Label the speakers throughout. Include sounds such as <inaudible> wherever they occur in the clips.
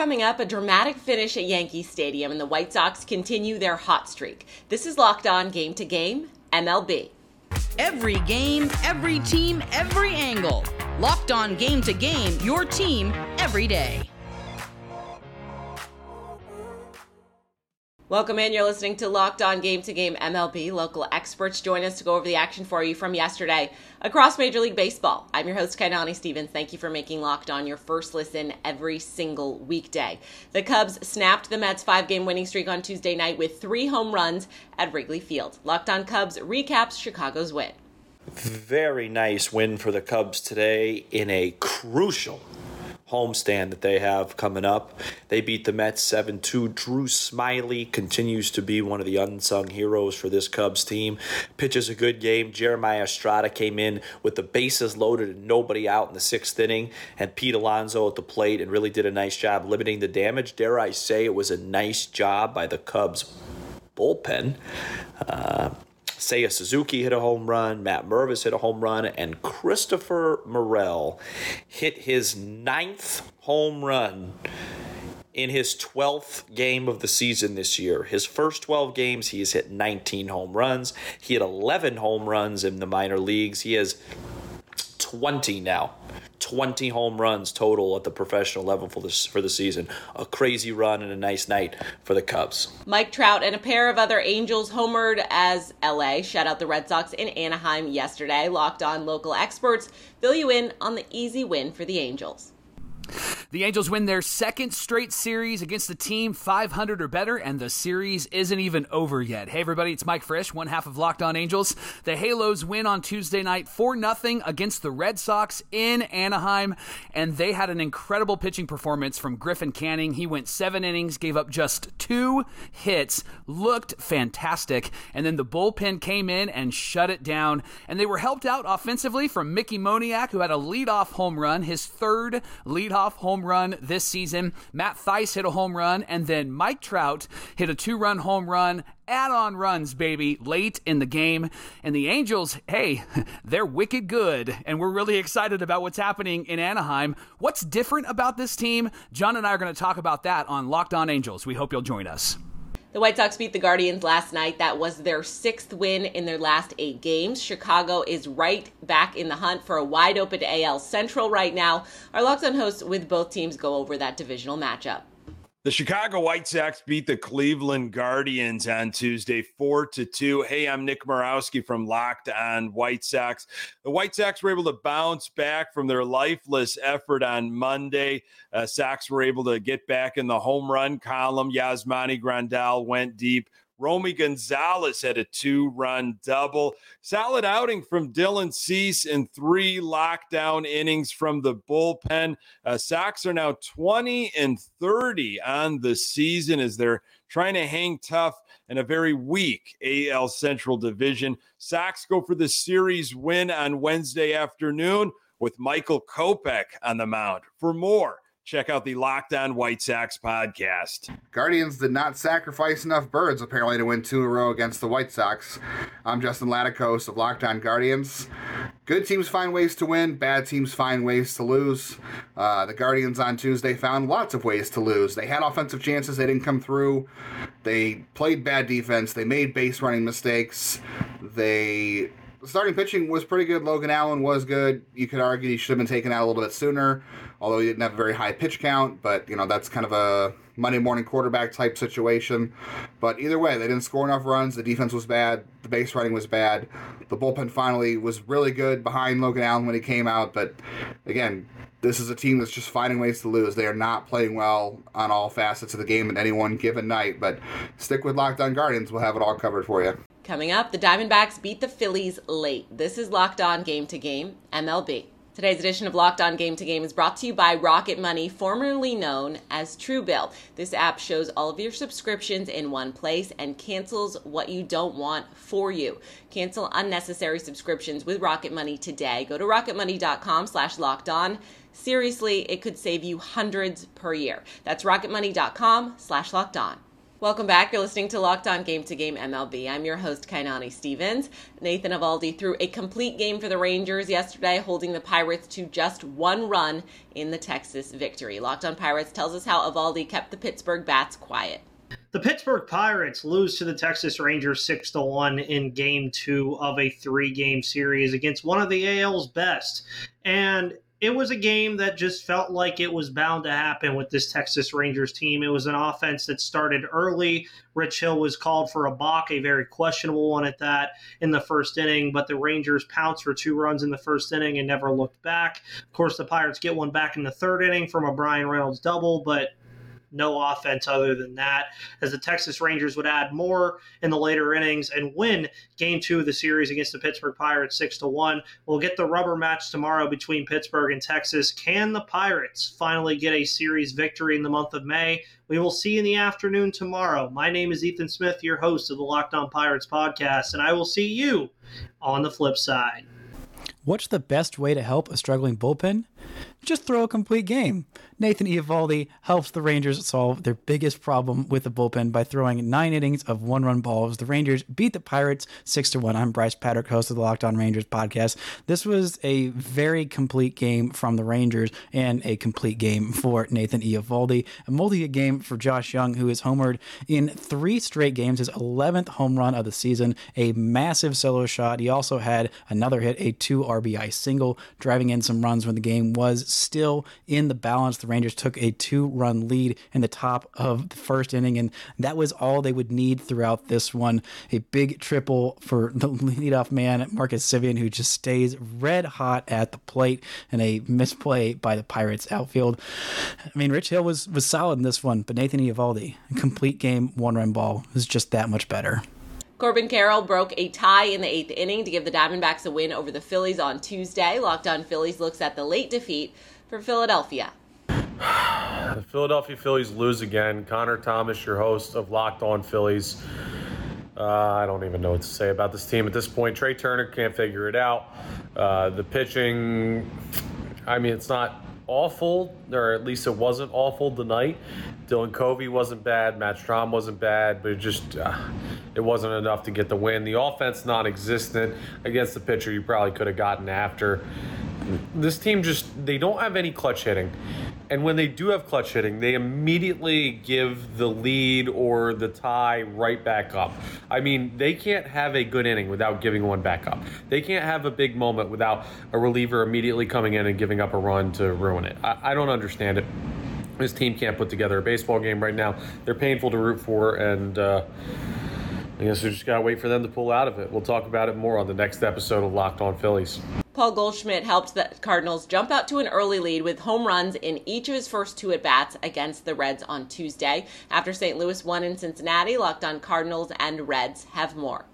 Speaker 1: Coming up, a dramatic finish at Yankee Stadium, and the White Sox continue their hot streak. This is Locked On Game to Game, MLB.
Speaker 2: Every game, every team, every angle. Locked On Game to Game, your team every day.
Speaker 1: Welcome in. You're listening to Locked On Game to Game MLB. Local experts join us to go over the action for you from yesterday across Major League Baseball. I'm your host, Kainani Stevens. Thank you for making Locked On your first listen every single weekday. The Cubs snapped the Mets' five game winning streak on Tuesday night with three home runs at Wrigley Field. Locked On Cubs recaps Chicago's win.
Speaker 3: Very nice win for the Cubs today in a crucial homestand that they have coming up. They beat the Mets 7 2. Drew Smyly continues to be one of the unsung heroes for this Cubs team. Pitches a good game. Jeremiah Estrada came in with the bases loaded and nobody out in the sixth inning, and Pete Alonso at the plate and really did a nice job limiting the damage. Dare I say it was a nice job by the Cubs bullpen. Uh, Seiya Suzuki hit a home run, Matt Mervis hit a home run, and Christopher Morel hit his ninth home run in his 12th game of the season this year. His first 12 games, he has hit 19 home runs. He had 11 home runs in the minor leagues. He has 20 now. 20 home runs total at the professional level for this for the season. A crazy run and a nice night for the Cubs.
Speaker 1: Mike Trout and a pair of other Angels homered as LA shut out the Red Sox in Anaheim yesterday. Locked on local experts fill you in on the easy win for the Angels.
Speaker 4: The Angels win their second straight series against a team 500 or better, and the series isn't even over yet. Hey, everybody, it's Mike Frisch, one half of Locked On Angels. The Halos win on Tuesday night 4 0 against the Red Sox in Anaheim, and they had an incredible pitching performance from Griffin Canning. He went seven innings, gave up just two hits, looked fantastic, and then the bullpen came in and shut it down. And they were helped out offensively from Mickey Moniak, who had a leadoff home run, his third leadoff home home run this season. Matt Thaiss hit a home run, and then Mike Trout hit a two run home run add on runs, baby, late in the game. And the Angels, hey, <laughs> they're wicked good. And we're really excited about what's happening in Anaheim. What's different about this team? John and I are going to talk about that on Locked On Angels. We hope you'll join us.
Speaker 1: The White Sox beat the Guardians last night. That was their sixth win in their last eight games. Chicago is right back in the hunt for a wide open AL Central right now. Our Locked On hosts with both teams go over that divisional matchup.
Speaker 5: The Chicago White Sox beat the Cleveland Guardians on Tuesday, four to two. Hey, I'm Nick Morawski from Locked On White Sox. The White Sox were able to bounce back from their lifeless effort on Monday. Uh, Sox were able to get back in the home run column. Yasmani Grandal went deep. Romy Gonzalez had a two run double. Solid outing from Dylan Cease in three lockdown innings from the bullpen. Uh, Sox are now 20 and 30 on the season as they're trying to hang tough in a very weak AL Central division. Sox go for the series win on Wednesday afternoon with Michael Kopech on the mound. For more, check out the Locked On White Sox podcast.
Speaker 6: Guardians did not sacrifice enough birds apparently to win two in a row against the White Sox. I'm Justin Laticos of Locked On Guardians. Good teams find ways to win, bad teams find ways to lose. Uh, the Guardians on Tuesday found lots of ways to lose. They had offensive chances, they didn't come through. They played bad defense, they made base running mistakes. They starting pitching was pretty good. Logan Allen was good. You could argue he should have been taken out a little bit sooner, although he didn't have a very high pitch count. But you know that's kind of a Monday morning quarterback type situation. But either way, they didn't score enough runs. The defense was bad. The base running was bad. The bullpen finally was really good behind Logan Allen when he came out. But again, this is a team that's just finding ways to lose. They are not playing well on all facets of the game at any one given night. But stick with Locked On Guardians. We'll have it all covered for you.
Speaker 1: Coming up, the Diamondbacks beat the Phillies late. This is Locked On Game to Game, MLB. Today's edition of Locked On Game to Game is brought to you by Rocket Money, formerly known as Truebill. This app shows all of your subscriptions in one place and cancels what you don't want for you. Cancel unnecessary subscriptions with Rocket Money today. Go to rocketmoney.com slash locked on. Seriously, it could save you hundreds per year. That's rocketmoney.com slash locked on. Welcome back. You're listening to Locked On Game to Game MLB. I'm your host, Kainani Stevens. Nathan Eovaldi threw a complete game for the Rangers yesterday, holding the Pirates to just one run in the Texas victory. Locked On Pirates tells us how Eovaldi kept the Pittsburgh Bats quiet.
Speaker 7: The Pittsburgh Pirates lose to the Texas Rangers 6 to 1 in game 2 of a 3-game series against one of the AL's best. And it was a game that just felt like it was bound to happen with this Texas Rangers team. It was an offense that started early. Rich Hill was called for a balk, a very questionable one at that, in the first inning, but the Rangers pounced for two runs in the first inning and never looked back. Of course, the Pirates get one back in the third inning from a Bryan Reynolds double, but no offense other than that, as the Texas Rangers would add more in the later innings and win game two of the series against the Pittsburgh Pirates six to one. We'll get the rubber match tomorrow between Pittsburgh and Texas. Can the Pirates finally get a series victory in the month of May? We will see in the afternoon tomorrow. My name is Ethan Smith, your host of the Locked On Pirates podcast, and I will see you on the flip side.
Speaker 8: What's the best way to help a struggling bullpen? Just throw a complete game. Nathan Eovaldi helps the Rangers solve their biggest problem with the bullpen by throwing nine innings of one run balls. The Rangers beat the Pirates 6 to 1. I'm Bryce Patrick, host of the Locked On Rangers podcast. This was a very complete game from the Rangers and a complete game for Nathan Eovaldi. A multi hit game for Josh Jung, who is homered in three straight games, his 11th home run of the season, a massive solo shot. He also had another hit, a two RBI single, driving in some runs when the game was still in the balance. The Rangers took a two run lead in the top of the first inning, and that was all they would need throughout this one. A big triple for the <laughs> leadoff man, Marcus Semien, who just stays red hot at the plate, and a misplay by the Pirates outfield. I mean, Rich Hill was, was solid in this one, but Nathan Eovaldi, complete game, one run ball, was just that much better.
Speaker 1: Corbin Carroll broke a tie in the eighth inning to give the Diamondbacks a win over the Phillies on Tuesday. Locked on Phillies looks at the late defeat for Philadelphia.
Speaker 9: The Philadelphia Phillies lose again. Connor Thomas, your host of Locked On Phillies. Uh, I don't even know what to say about this team at this point. Trea Turner can't figure it out. Uh, the pitching, I mean, it's not awful, or at least it wasn't awful tonight. Dylan Covey wasn't bad. Matt Strahm wasn't bad, but it just uh, it wasn't enough to get the win. The offense non-existent against the pitcher you probably could have gotten after. This team just they don't have any clutch hitting. And when they do have clutch hitting, they immediately give the lead or the tie right back up. I mean, they can't have a good inning without giving one back up. They can't have a big moment without a reliever immediately coming in and giving up a run to ruin it. I, I don't understand it. This team can't put together a baseball game right now. They're painful to root for, and uh, I guess we just got to wait for them to pull out of it. We'll talk about it more on the next episode of Locked On Phillies.
Speaker 1: Paul Goldschmidt helped the Cardinals jump out to an early lead with home runs in each of his first two at bats against the Reds on Tuesday. After St. Louis won in Cincinnati, Locked On Cardinals and Reds have more.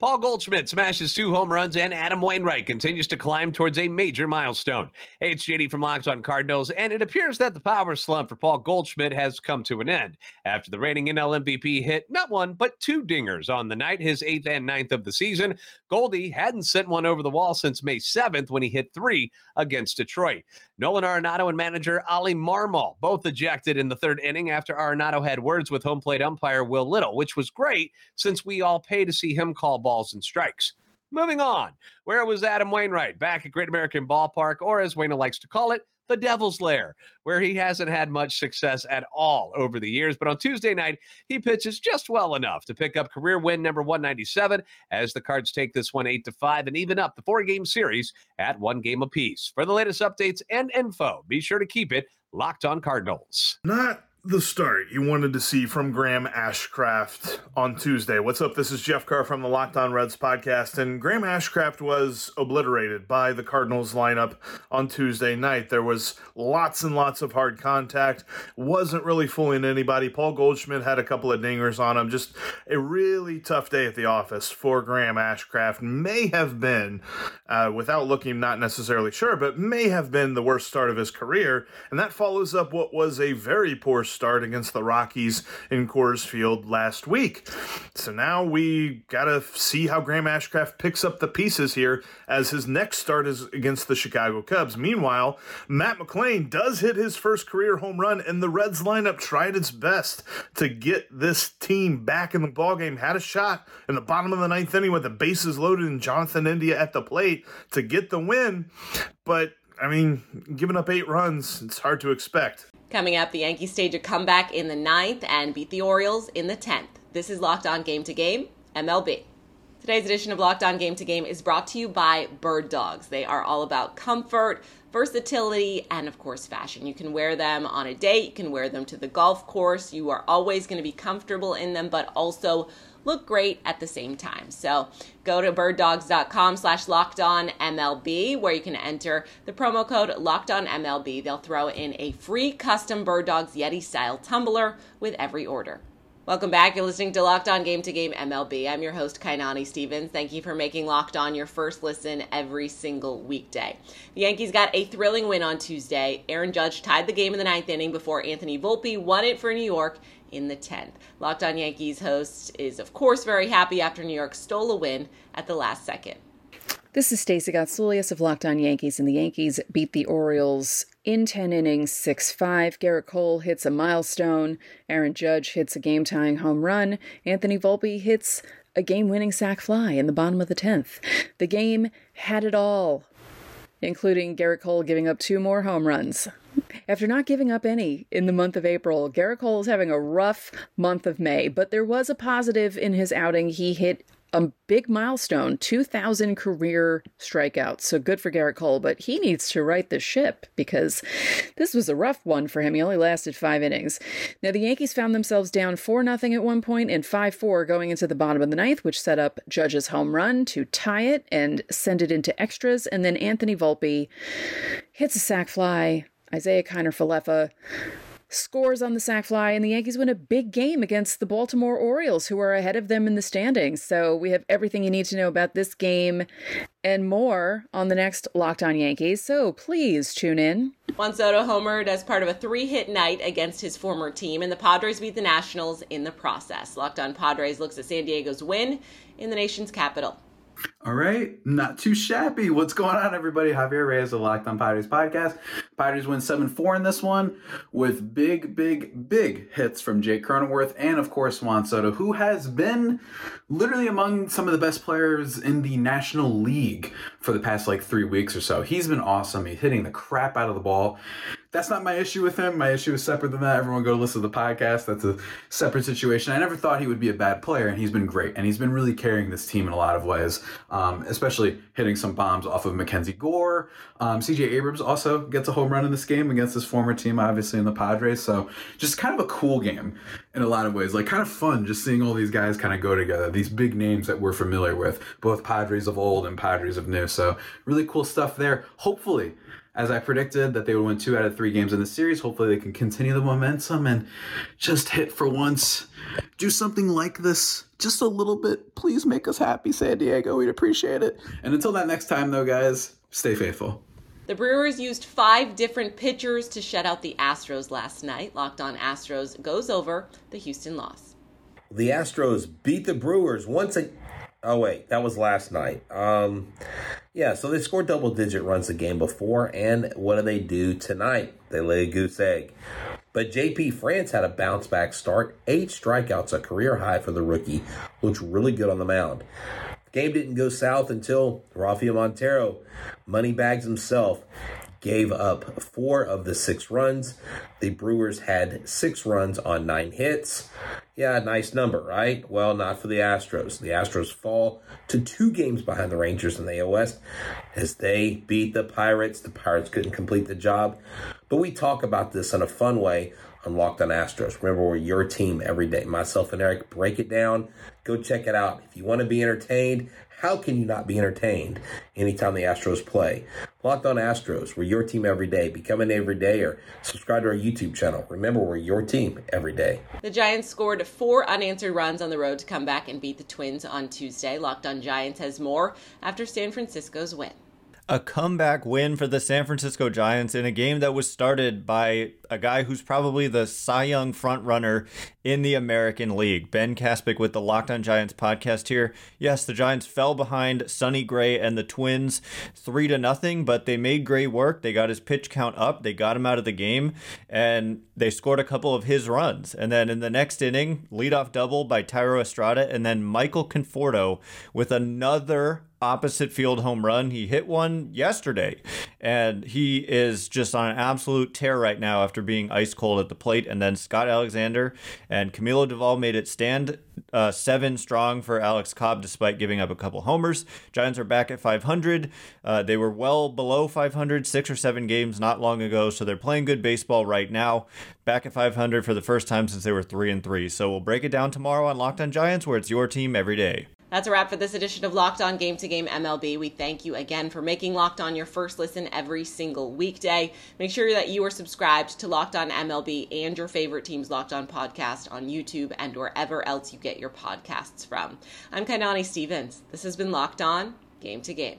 Speaker 10: Paul Goldschmidt smashes two home runs, and Adam Wainwright continues to climb towards a major milestone. Hey, it's JD from Locked on Cardinals, and it appears that the power slump for Paul Goldschmidt has come to an end after the reigning NL MVP hit not one, but two dingers on the night, his eighth and ninth of the season. Goldie hadn't sent one over the wall since May 7th when he hit three against Detroit. Nolan Arenado and manager Oli Marmol both ejected in the third inning after Arenado had words with home plate umpire Will Little, which was great since we all pay to see him call balls and strikes. Moving on, where was Adam Wainwright? Back at Great American Ballpark, or as Wayne likes to call it, the Devil's Lair, where he hasn't had much success at all over the years. But on Tuesday night, he pitches just well enough to pick up career win number 197 as the Cards take this one 8 to 5 and even up the four game series at one game apiece. For the latest updates and info, be sure to keep it locked on Cardinals.
Speaker 11: Not the start you wanted to see from Graham Ashcraft on Tuesday. What's up? This is Jeff Carr from the Locked On Reds podcast, and Graham Ashcraft was obliterated by the Cardinals lineup on Tuesday night. There was lots and lots of hard contact, wasn't really fooling anybody. Paul Goldschmidt had a couple of dingers on him. Just a really tough day at the office for Graham Ashcraft. May have been, uh, without looking, not necessarily sure, but may have been the worst start of his career, and that follows up what was a very poor start against the Rockies in Coors Field last week. So now we got to see how Graham Ashcraft picks up the pieces here as his next start is against the Chicago Cubs. Meanwhile, Matt McLain does hit his first career home run, and the Reds lineup tried its best to get this team back in the ballgame. Had a shot in the bottom of the ninth inning with the bases loaded and Jonathan India at the plate to get the win. But I mean, giving up eight runs, it's hard to expect.
Speaker 1: Coming up, the Yankees stage a comeback in the ninth and beat the Orioles in the 10th. This is Locked On Game to Game, MLB. Today's edition of Locked On Game to Game is brought to you by Bird Dogs. They are all about comfort, versatility, and of course, fashion. You can wear them on a date, you can wear them to the golf course. You are always going to be comfortable in them, but also look great at the same time. So go to birddogs.com slash locked on MLB where you can enter the promo code locked on MLB. They'll throw in a free custom Bird Dogs Yeti style tumbler with every order. Welcome back. You're listening to Locked On Game to Game MLB. I'm your host, Kainani Stevens. Thank you for making Locked On your first listen every single weekday. The Yankees got a thrilling win on Tuesday. Aaron Judge tied the game in the ninth inning before Anthony Volpe won it for New York in the 10th. Locked On Yankees host is, of course, very happy after New York stole a win at the last second.
Speaker 12: This is Stacey Gotsulias of Locked On Yankees, and the Yankees beat the Orioles in 10 innings 6 5. Gerrit Cole hits a milestone. Aaron Judge hits a game tying home run. Anthony Volpe hits a game winning sac fly in the bottom of the 10th. The game had it all, including Gerrit Cole giving up two more home runs. After not giving up any in the month of April, Gerrit Cole is having a rough month of May, but there was a positive in his outing. He hit a big milestone 2,000 career strikeouts. So good for Gerrit Cole, but he needs to right the ship because this was a rough one for him. He only lasted five innings. Now, the Yankees found themselves down 4 0 at one point and 5 4 going into the bottom of the ninth, which set up Judge's home run to tie it and send it into extras. And then Anthony Volpe hits a sac fly. Isiah Kiner Falefa scores on the sac fly, and the Yankees win a big game against the Baltimore Orioles, who are ahead of them in the standings. So we have everything you need to know about this game and more on the next Locked On Yankees. So please tune in.
Speaker 1: Juan Soto homered as part of a three hit night against his former team, and the Padres beat the Nationals in the process. Locked On Padres looks at San Diego's win in the nation's capital.
Speaker 13: All right, not too shabby. What's going on, everybody? Javier Reyes, the Locked On Padres podcast. Padres win 7 4 in this one with big, big, big hits from Jake Cronenworth and, of course, Juan Soto, who has been literally among some of the best players in the National League for the past like three weeks or so. He's been awesome. He's hitting the crap out of the ball. That's not my issue with him. My issue is separate than that. Everyone go listen to the podcast. That's a separate situation. I never thought he would be a bad player, and he's been great. And he's been really carrying this team in a lot of ways, um, especially hitting some bombs off of Mackenzie Gore. Um, CJ Abrams also gets a home run in this game against his former team, obviously in the Padres. So just kind of a cool game in a lot of ways. Like kind of fun just seeing all these guys kind of go together. These big names that we're familiar with, both Padres of old and Padres of new. So really cool stuff there. Hopefully as I predicted that they would win two out of three games in the series. Hopefully, they can continue the momentum and just hit for once. Do something like this just a little bit. Please make us happy, San Diego. We'd appreciate it. And until that next time, though, guys, stay faithful.
Speaker 1: The Brewers used five different pitchers to shut out the Astros last night. Locked on Astros goes over the Houston loss.
Speaker 14: The Astros beat the Brewers once again. Oh wait, that was last night. Um, yeah, so they scored double digit runs the game before, and what do they do tonight? They lay a goose egg. But JP France had a bounce back start, eight strikeouts, a career high for the rookie. Looked really good on the mound. Game didn't go south until Rafael Montero, money bags himself, gave up four of the six runs. The Brewers had six runs on nine hits. Yeah, nice number, right? Well, not for the Astros. The Astros fall to two games behind the Rangers in the AL West as they beat the Pirates. The Pirates couldn't complete the job. But we talk about this in a fun way on Locked on Astros. Remember, we're your team every day. Myself and Eric break it down. Go check it out. If you want to be entertained, how can you not be entertained anytime the Astros play? Locked on Astros, we're your team every day. Become an every day or subscribe to our YouTube channel. Remember, we're your team every day.
Speaker 1: The Giants scored four unanswered runs on the road to come back and beat the Twins on Tuesday. Locked on Giants has more after San Francisco's win.
Speaker 15: A comeback win for the San Francisco Giants in a game that was started by a guy who's probably the Cy Young frontrunner in the American League. Ben Caspick with the Locked On Giants podcast here. Yes, the Giants fell behind Sonny Gray and the Twins three to nothing, but they made Gray work. They got his pitch count up. They got him out of the game, and they scored a couple of his runs. And then in the next inning, leadoff double by Thairo Estrada, and then Michael Conforto with another opposite field home run. He hit one yesterday, and he is just on an absolute tear right now after being ice cold at the plate. And then Scott Alexander and Camilo Doval made it stand uh, seven strong for Alex Cobb despite giving up a couple homers. Giants are back at 500. Uh, they were well below 500 six or seven games not long ago, so they're playing good baseball right now. Back at 500 for the first time since they were three and three. So we'll break it down tomorrow on Locked On Giants, where it's your team every day.
Speaker 1: That's a wrap for this edition of Locked On Game to Game MLB. We thank you again for making Locked On your first listen every single weekday. Make sure that you are subscribed to Locked On MLB and your favorite team's Locked On podcast on YouTube and wherever else you get your podcasts from. I'm Kainani Stevens. This has been Locked On Game to Game.